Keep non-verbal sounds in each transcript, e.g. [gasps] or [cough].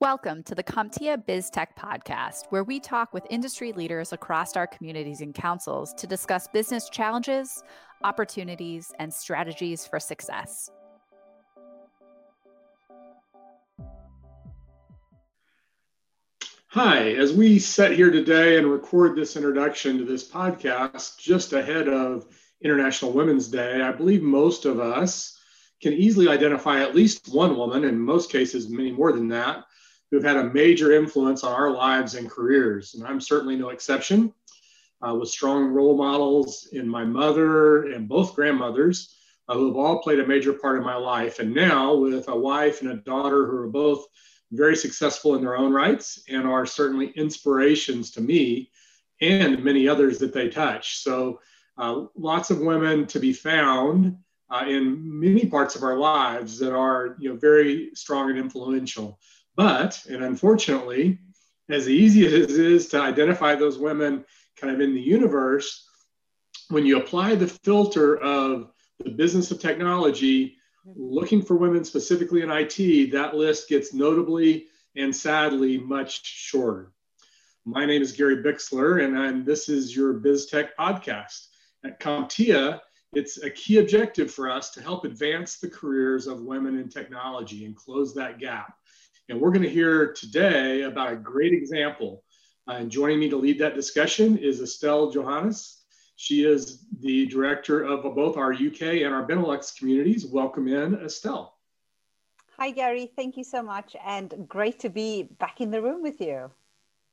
Welcome to the CompTIA BizTech podcast, where we talk with industry leaders across our communities and councils to discuss business challenges, opportunities, and strategies for success. Hi, as we sit here today and record this introduction to this podcast just ahead of International Women's Day, I believe most of us can easily identify at least one woman, in most cases, many more than that, who've had a major influence on our lives and careers. And I'm certainly no exception. Uh, with strong role models in my mother and both grandmothers, uh, who have all played a major part in my life. And now, with a wife and a daughter who are both very successful in their own rights and are certainly inspirations to me and many others that they touch. So, uh, lots of women to be found uh, in many parts of our lives that are you know, very strong and influential. But, and unfortunately, as easy as it is to identify those women kind of in the universe, when you apply the filter of the business of technology, looking for women specifically in IT, that list gets notably and sadly much shorter. My name is Gary Bixler, and I'm, this is your BizTech podcast. At CompTIA, it's a key objective for us to help advance the careers of women in technology and close that gap. And we're going to hear today about a great example. Uh, and joining me to lead that discussion is Estelle Johannes. She is the director of both our UK and our Benelux communities. Welcome in, Estelle. Hi, Gary. Thank you so much. And great to be back in the room with you.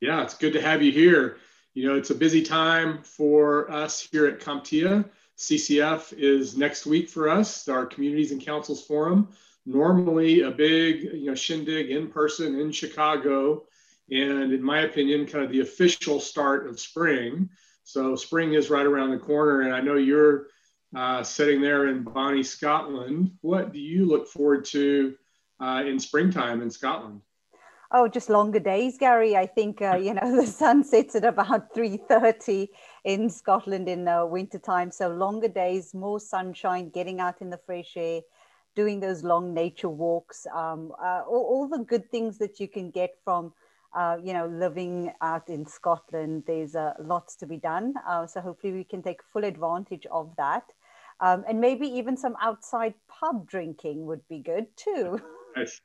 Yeah, it's good to have you here. You know, it's a busy time for us here at CompTIA. CCF is next week for us, our Communities and Councils Forum. Normally a big, you know, shindig in person in Chicago, and in my opinion, kind of the official start of spring. So spring is right around the corner, and I know you're uh, sitting there in Bonnie, Scotland. What do you look forward to uh, in springtime in Scotland? Oh, just longer days, Gary. I think uh, you know [laughs] the sun sets at about three thirty in Scotland in uh, winter time, so longer days, more sunshine, getting out in the fresh air, doing those long nature walks, um, uh, all, all, the good things that you can get from uh, you know, living out in Scotland, there's uh, lots to be done. Uh, so hopefully we can take full advantage of that. Um, and maybe even some outside pub drinking would be good too. [laughs] Nice.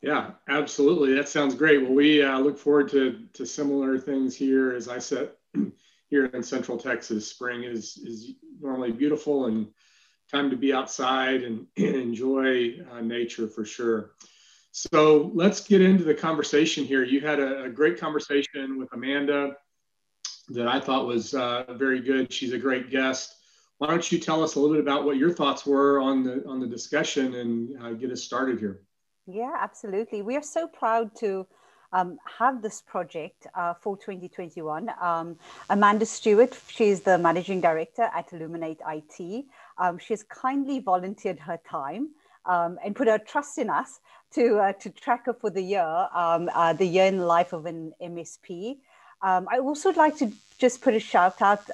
Yeah, absolutely. That sounds great. Well, we uh, look forward to, to similar things here. As I said, [clears throat] here in Central Texas, spring is, is normally beautiful and time to be outside and, [clears throat] and enjoy uh, nature for sure. So let's get into the conversation here. You had a, a great conversation with Amanda that I thought was uh, very good. She's a great guest. Why don't you tell us a little bit about what your thoughts were on the on the discussion and uh, get us started here? Yeah, absolutely. We are so proud to um, have this project uh, for 2021. Um, Amanda Stewart, she's the managing director at Illuminate IT. Um, she's kindly volunteered her time um, and put her trust in us to uh, to track her for the year, um, uh, the year in the life of an MSP. Um, I also would like to just put a shout out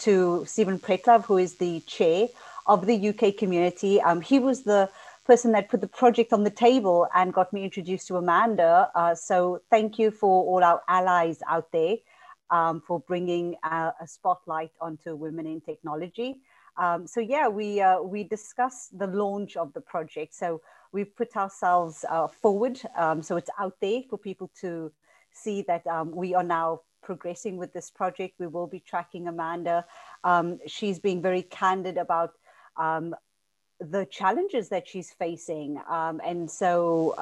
to Stephen Pretlove, who is the chair of the UK community. He was the person that put the project on the table and got me introduced to Amanda. Uh, so thank you for all our allies out there um, for bringing uh, a spotlight onto women in technology. Um, so yeah, we uh, we discussed the launch of the project. So we've put ourselves uh, forward, um, so it's out there for people to see that um, we are now progressing with this project. We will be tracking Amanda. Um, she's being very candid about um, the challenges that she's facing, um, and so,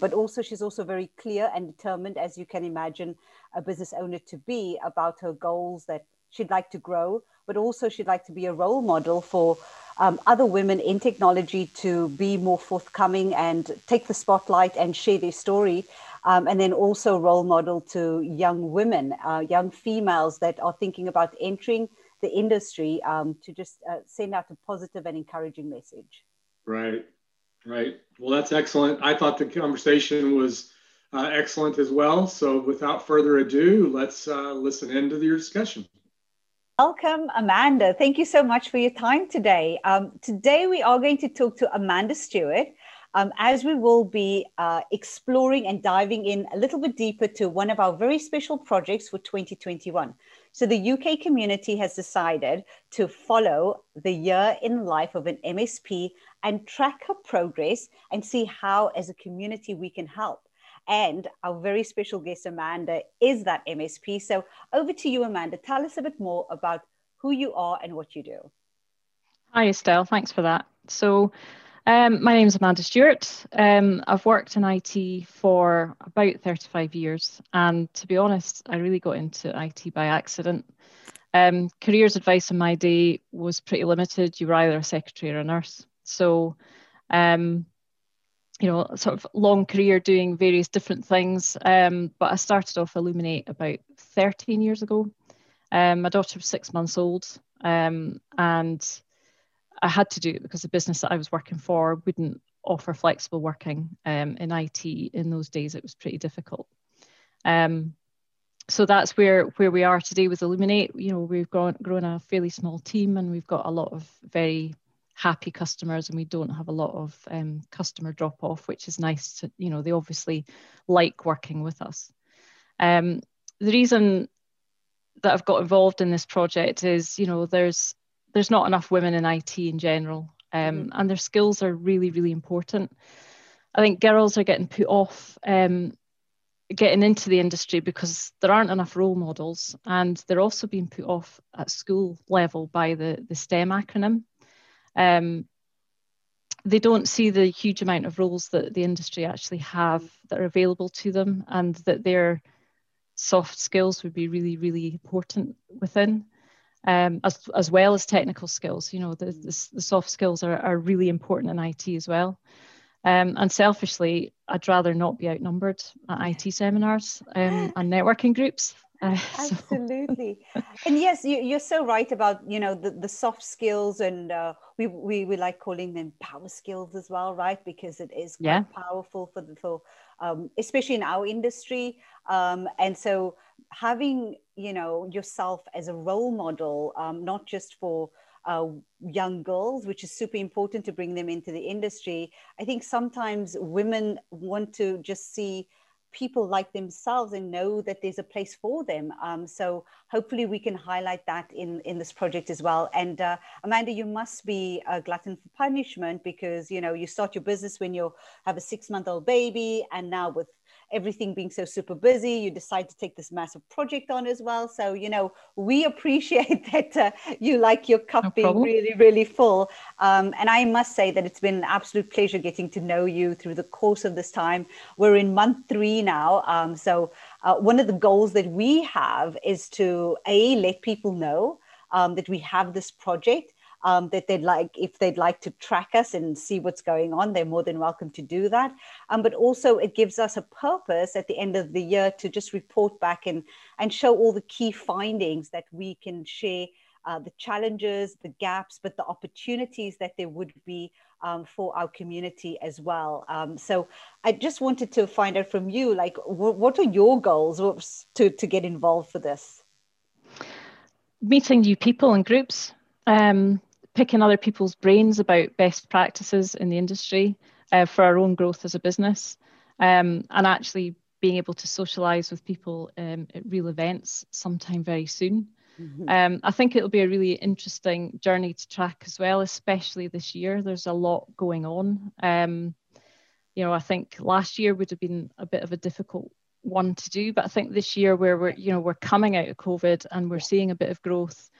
but also she's also very clear and determined, as you can imagine, a business owner to be about her goals that she'd like to grow but also she'd like to be a role model for um, other women in technology to be more forthcoming and take the spotlight and share their story. Um, and then also role model to young women, uh, young females that are thinking about entering the industry um, to just uh, send out a positive and encouraging message. Right, right. Well, that's excellent. I thought the conversation was uh, excellent as well. So without further ado, let's uh, listen into your discussion. Welcome, Amanda. Thank you so much for your time today. Um, today, we are going to talk to Amanda Stewart. um, as we will be uh, exploring and diving in a little bit deeper to one of our very special projects for 2021. So the UK community has decided to follow the year in life of an MSP and track her progress and see how as a community we can help. And our very special guest, Amanda, is that MSP. So over to you, Amanda. Tell us a bit more about who you are and what you do. Hi, Estelle. Thanks for that. So, um, my name is Amanda Stewart. Um, I've worked in IT for about 35 years, and to be honest, I really got into IT by accident. Um, careers advice in my day was pretty limited. You were either a secretary or a nurse. So, um, you know, sort of long career doing various different things. Um, but I started off Illuminate about 13 years ago. Um, my daughter was six months old, um, and I had to do it because the business that I was working for wouldn't offer flexible working um, in IT in those days. It was pretty difficult. Um, so that's where where we are today with Illuminate. You know, we've grown, grown a fairly small team, and we've got a lot of very happy customers, and we don't have a lot of um, customer drop off, which is nice. To you know, they obviously like working with us. Um, the reason that I've got involved in this project is, you know, there's there's not enough women in IT in general, um, mm-hmm. and their skills are really, really important. I think girls are getting put off um, getting into the industry because there aren't enough role models, and they're also being put off at school level by the, the STEM acronym. Um, they don't see the huge amount of roles that the industry actually have that are available to them, and that their soft skills would be really, really important within um, as, as well as technical skills. You know, the, the, the soft skills are, are really important in IT as well. Um, and selfishly, I'd rather not be outnumbered at IT seminars um, [gasps] and networking groups. Uh, [laughs] Absolutely, and yes, you, are so right about you know the, the soft skills, and uh, we, we we like calling them power skills as well, right? Because it is quite yeah. powerful for the for um, especially in our industry, um, and so having you know yourself as a role model um, not just for uh, young girls which is super important to bring them into the industry i think sometimes women want to just see people like themselves and know that there's a place for them. Um, so hopefully we can highlight that in in this project as well. And uh, amanda you must be a glutton for punishment because you know you start your business when you have a six month old baby and now with everything being so super busy, you decide to take this massive project on as well. So, you know, we [laughs] appreciate that uh, you like your cup no being problem. really, really full. Um, and I must say that it's been an absolute pleasure getting to know you through the course of this time. We're in month three now. Um, so, uh, one of the goals that we have is to A, let people know um, that we have this project um, that they'd like, if they'd like to track us and see what's going on, they're more than welcome to do that. Um, but also it gives us a purpose at the end of the year to just report back and, and show all the key findings that we can share uh, the challenges, the gaps, but the opportunities that there would be um, for our community as well. Um, so I just wanted to find out from you, like, what are your goals to, to get involved for this? Meeting new people and groups. Um, picking other people's brains about best practices in the industry uh, for our own growth as a business, um, and actually being able to socialize with people um, at real events sometime very soon. Mm-hmm. Um, I think it'll be a really interesting journey to track as well, especially this year. There's a lot going on. Um, you know, I think last year would have been a bit of a difficult one to do, but I think this year where we're, you know, we're coming out of COVID and we're seeing a bit of growth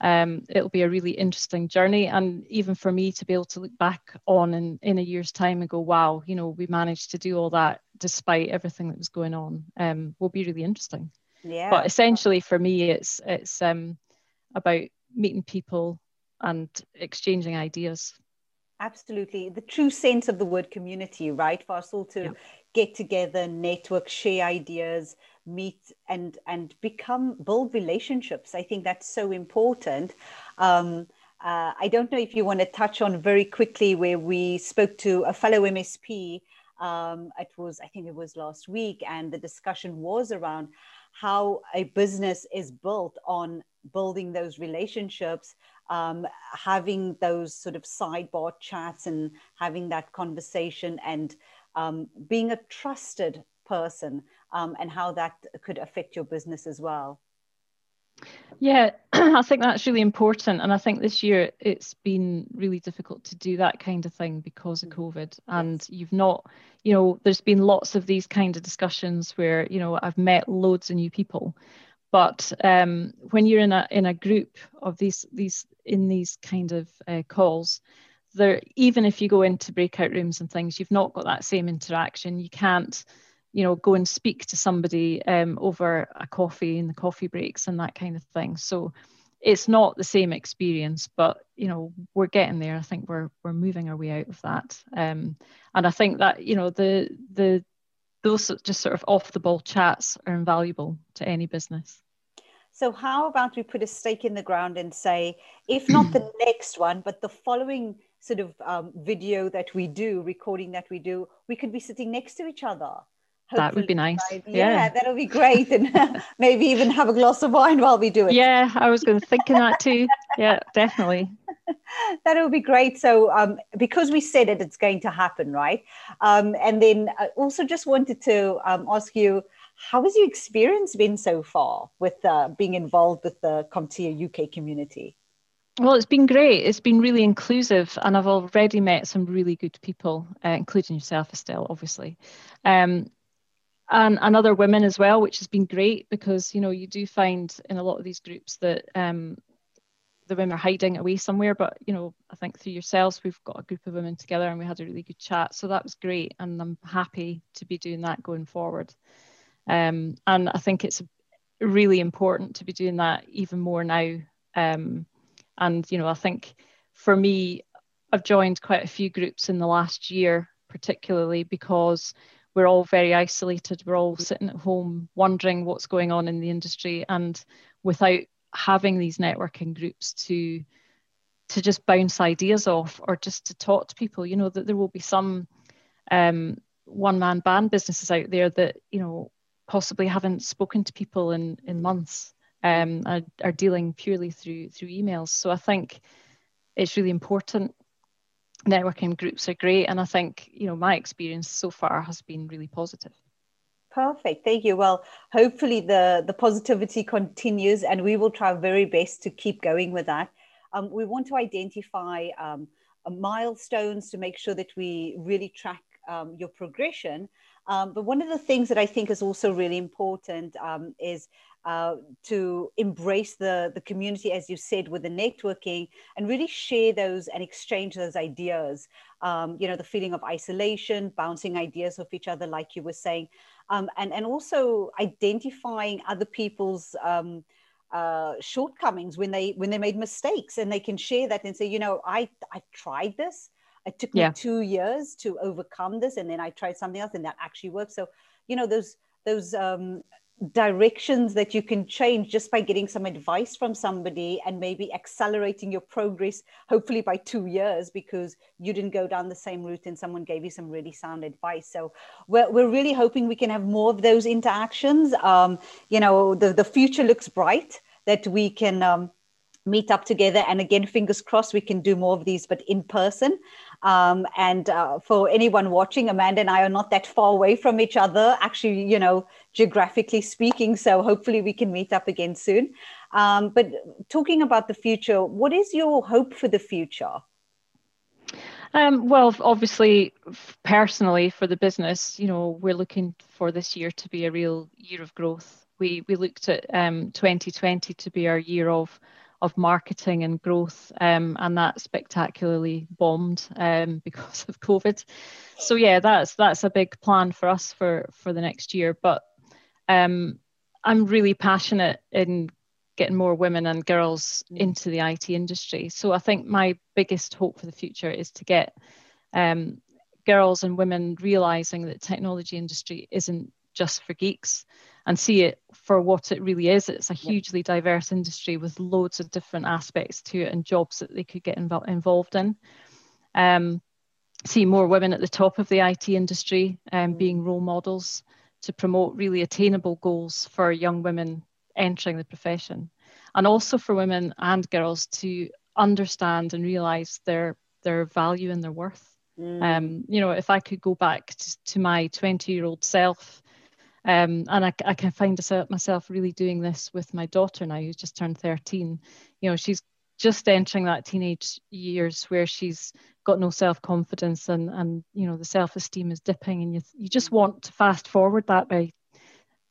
um, it'll be a really interesting journey. And even for me to be able to look back on in, in a year's time and go, wow, you know, we managed to do all that despite everything that was going on, um, will be really interesting. Yeah. But essentially for me, it's it's um, about meeting people and exchanging ideas. Absolutely. The true sense of the word community, right? For us all to yeah. get together, network, share ideas, meet and and become build relationships. I think that's so important. Um, uh, i don't know if you want to touch on very quickly where we spoke to a fellow msp um, it was i think it was last week and the discussion was around how a business is built on building those relationships um, having those sort of sidebar chats and having that conversation and um, being a trusted person um, and how that could affect your business as well. Yeah, [clears throat] I think that's really important. And I think this year it's been really difficult to do that kind of thing because of mm. COVID. And you've not, you know, there's been lots of these kind of discussions where, you know, I've met loads of new people. But um, when you're in a in a group of these these in these kind of uh, calls, there even if you go into breakout rooms and things, you've not got that same interaction. You can't you know go and speak to somebody um, over a coffee in the coffee breaks and that kind of thing. So it's not the same experience but you know we're getting there. I think we're we're moving our way out of that. Um, and i think that you know the the those just sort of off the ball chats are invaluable to any business. So how about we put a stake in the ground and say if not the [clears throat] next one but the following sort of um, video that we do recording that we do we could be sitting next to each other that would be nice. Yeah, yeah, that'll be great. And [laughs] maybe even have a glass of wine while we do it. Yeah, I was going to think of that too. Yeah, [laughs] definitely. that would be great. So, um, because we said it, it's going to happen, right? Um, and then I also just wanted to um, ask you, how has your experience been so far with uh, being involved with the CompTIA UK community? Well, it's been great. It's been really inclusive, and I've already met some really good people, uh, including yourself, Estelle, obviously. Um, and, and other women as well, which has been great because you know you do find in a lot of these groups that um, the women are hiding away somewhere. But you know, I think through yourselves, we've got a group of women together and we had a really good chat. So that was great, and I'm happy to be doing that going forward. Um, and I think it's really important to be doing that even more now. Um, and you know, I think for me, I've joined quite a few groups in the last year, particularly because we're all very isolated. We're all sitting at home wondering what's going on in the industry, and without having these networking groups to to just bounce ideas off or just to talk to people, you know that there will be some um, one man band businesses out there that you know possibly haven't spoken to people in in months um, are, are dealing purely through through emails. So I think it's really important networking groups are great and i think you know my experience so far has been really positive. Perfect. Thank you. Well hopefully the the positivity continues and we will try our very best to keep going with that. Um, we want to identify um, milestones to make sure that we really track um, your progression. Um, but one of the things that I think is also really important um, is uh, to embrace the, the community, as you said, with the networking and really share those and exchange those ideas. Um, you know, the feeling of isolation, bouncing ideas off each other, like you were saying, um, and, and also identifying other people's um, uh, shortcomings when they when they made mistakes and they can share that and say, you know, I I tried this it took me yeah. two years to overcome this, and then I tried something else, and that actually worked. So, you know, those those um, directions that you can change just by getting some advice from somebody and maybe accelerating your progress, hopefully by two years, because you didn't go down the same route and someone gave you some really sound advice. So we're, we're really hoping we can have more of those interactions. Um, you know, the, the future looks bright that we can um, meet up together. And again, fingers crossed, we can do more of these, but in person. Um, and uh, for anyone watching, Amanda and I are not that far away from each other, actually, you know, geographically speaking. So hopefully we can meet up again soon. Um, but talking about the future, what is your hope for the future? Um, well, obviously, personally for the business, you know, we're looking for this year to be a real year of growth. We we looked at um, 2020 to be our year of of marketing and growth, um, and that spectacularly bombed um, [laughs] because of COVID. So yeah, that's that's a big plan for us for for the next year. But um, I'm really passionate in getting more women and girls mm. into the IT industry. So I think my biggest hope for the future is to get um, girls and women realizing that technology industry isn't just for geeks and see it for what it really is. It's a hugely diverse industry with loads of different aspects to it and jobs that they could get inv- involved in. Um, see more women at the top of the IT industry um, mm. being role models to promote really attainable goals for young women entering the profession. And also for women and girls to understand and realize their their value and their worth. Mm. Um, you know, if I could go back to, to my 20 year old self, um, and I, I can find myself really doing this with my daughter now, who's just turned 13. You know, she's just entering that teenage years where she's got no self-confidence and and you know the self-esteem is dipping and you you just want to fast forward that by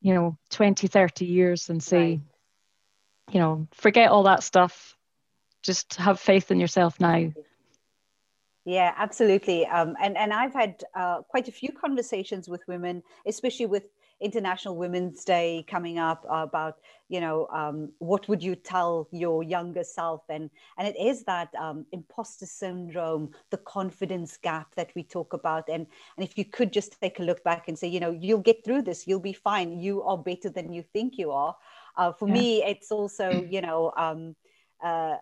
you know 20 30 years and say right. you know forget all that stuff just have faith in yourself now yeah absolutely um, and and i've had uh, quite a few conversations with women especially with International Women's Day coming up about, you know, um, what would you tell your younger self? And, and it is that um, imposter syndrome, the confidence gap that we talk about. And, and if you could just take a look back and say, you know, you'll get through this, you'll be fine. You are better than you think you are. Uh, for yeah. me, it's also, you know, um, uh,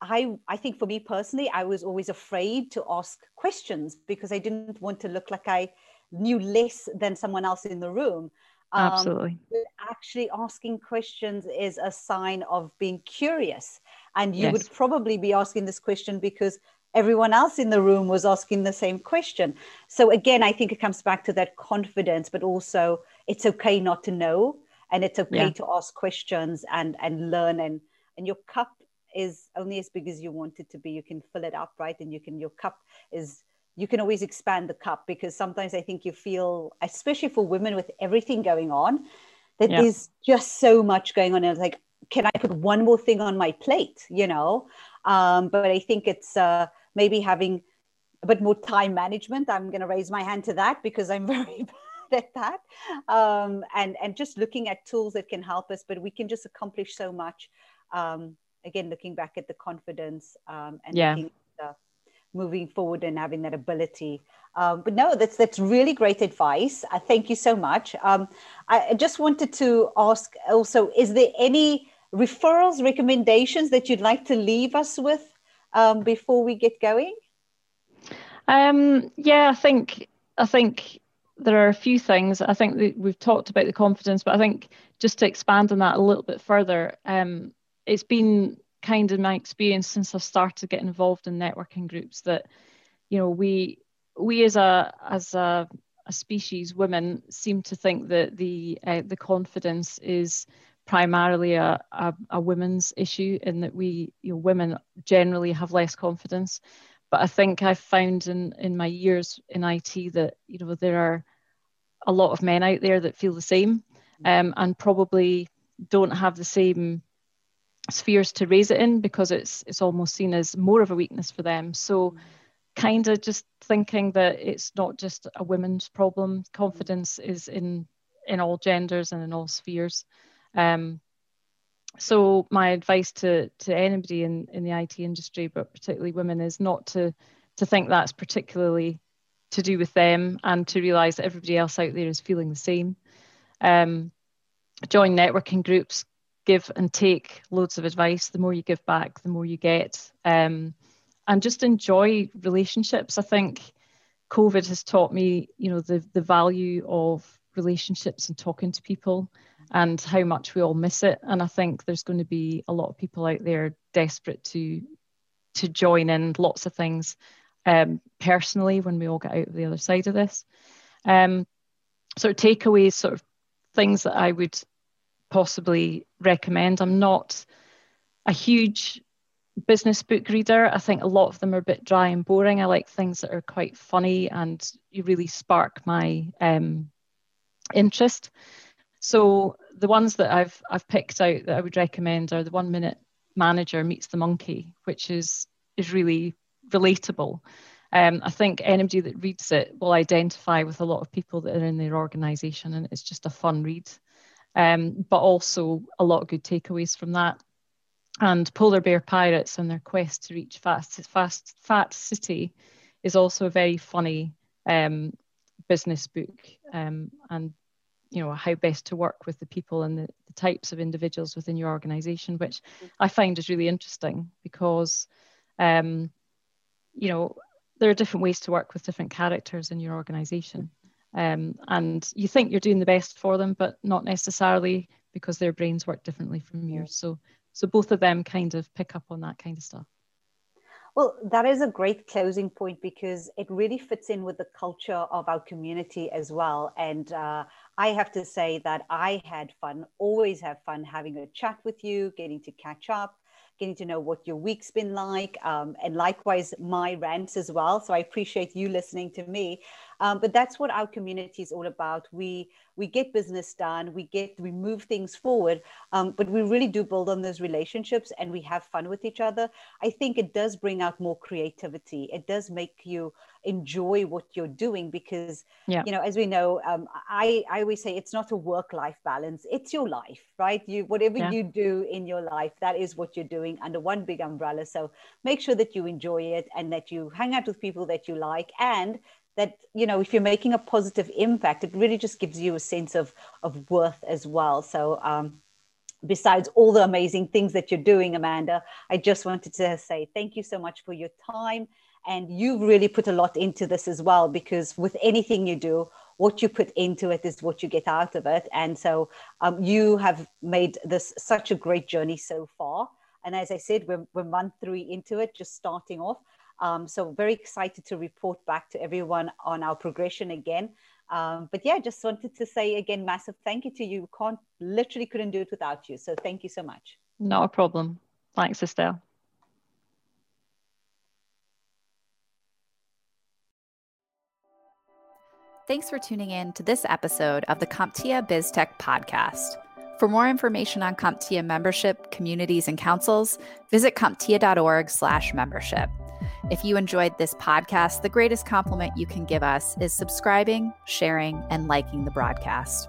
I, I think for me personally, I was always afraid to ask questions because I didn't want to look like I knew less than someone else in the room. Um, Absolutely. Actually, asking questions is a sign of being curious. And you yes. would probably be asking this question because everyone else in the room was asking the same question. So, again, I think it comes back to that confidence, but also it's okay not to know and it's okay yeah. to ask questions and, and learn. And, and your cup is only as big as you want it to be. You can fill it up, right? And you can, your cup is you can always expand the cup because sometimes I think you feel, especially for women with everything going on, that yeah. there's just so much going on. And it's like, can I put one more thing on my plate? You know, um, but I think it's uh, maybe having a bit more time management. I'm going to raise my hand to that because I'm [laughs] very bad at that. Um, and and just looking at tools that can help us, but we can just accomplish so much. Um, again, looking back at the confidence um, and yeah. looking moving forward and having that ability. Um, but no, that's that's really great advice. Uh, thank you so much. Um, I just wanted to ask also: Is there any referrals, recommendations that you'd like to leave us with um, before we get going? Um, yeah, I think I think there are a few things. I think we've talked about the confidence, but I think just to expand on that a little bit further, um, it's been kind of my experience since I've started getting involved in networking groups that, you know, we we as a as a, a species, women, seem to think that the uh, the confidence is primarily a, a, a women's issue in that we you know women generally have less confidence. But i think i've found in in my years in it that you know there are a lot of men out there that feel the same um, and probably don't have the same spheres to raise it in because it's it's almost seen as more of a weakness for them. So kind of just thinking that it's not just a women's problem. Confidence is in in all genders and in all spheres. Um, so my advice to to anybody in in the IT industry but particularly women is not to to think that's particularly to do with them and to realize that everybody else out there is feeling the same. Um, join networking groups give and take loads of advice. The more you give back, the more you get. Um, and just enjoy relationships. I think COVID has taught me, you know, the the value of relationships and talking to people and how much we all miss it. And I think there's going to be a lot of people out there desperate to to join in lots of things um, personally when we all get out of the other side of this. Um, of takeaways, sort of things that I would possibly recommend. I'm not a huge business book reader. I think a lot of them are a bit dry and boring. I like things that are quite funny and you really spark my um, interest. So the ones that I've I've picked out that I would recommend are the One Minute Manager Meets the Monkey, which is is really relatable. Um, I think anybody that reads it will identify with a lot of people that are in their organisation, and it's just a fun read um, but also a lot of good takeaways from that. And Polar Bear Pirates and their quest to reach Fast, fast Fat City is also a very funny um, business book um, and you know how best to work with the people and the, the types of individuals within your organization which i find is really interesting because um, you know there are different ways to work with different characters in your organization um, and you think you're doing the best for them, but not necessarily because their brains work differently from yours. So, So both of them kind of pick up on that kind of stuff. Well, that is a great closing point because it really fits in with the culture of our community as well. And uh, I have to say that I had fun, always have fun having a chat with you, getting to catch up, getting to know what your week's been like, um, and likewise my rants as well. So I appreciate you listening to me. Um, but that's what our community is all about. We we get business done, we get we move things forward, um, but we really do build on those relationships and we have fun with each other. I think it does bring out more creativity. It does make you enjoy what you're doing because yeah. you know as we know um, I, I always say it's not a work life balance it's your life right you whatever yeah. you do in your life that is what you're doing under one big umbrella so make sure that you enjoy it and that you hang out with people that you like and that you know if you're making a positive impact it really just gives you a sense of of worth as well. So um, besides all the amazing things that you're doing amanda i just wanted to say thank you so much for your time. And you've really put a lot into this as well because with anything you do what you put into it is what you get out of it. And so um, you have made this such a great journey so far. And as i said we're, we're month three into it just starting off um, so very excited to report back to everyone on our progression again. Um, but yeah, just wanted to say again, massive thank you to you. Can't literally couldn't do it without you. So thank you so much. Not a problem. Thanks, Estelle. Thanks for tuning in to this episode of the CompTIA BizTech podcast. For more information on CompTIA membership, communities, and councils, visit comptia.org slash membership. If you enjoyed this podcast, the greatest compliment you can give us is subscribing, sharing, and liking the broadcast.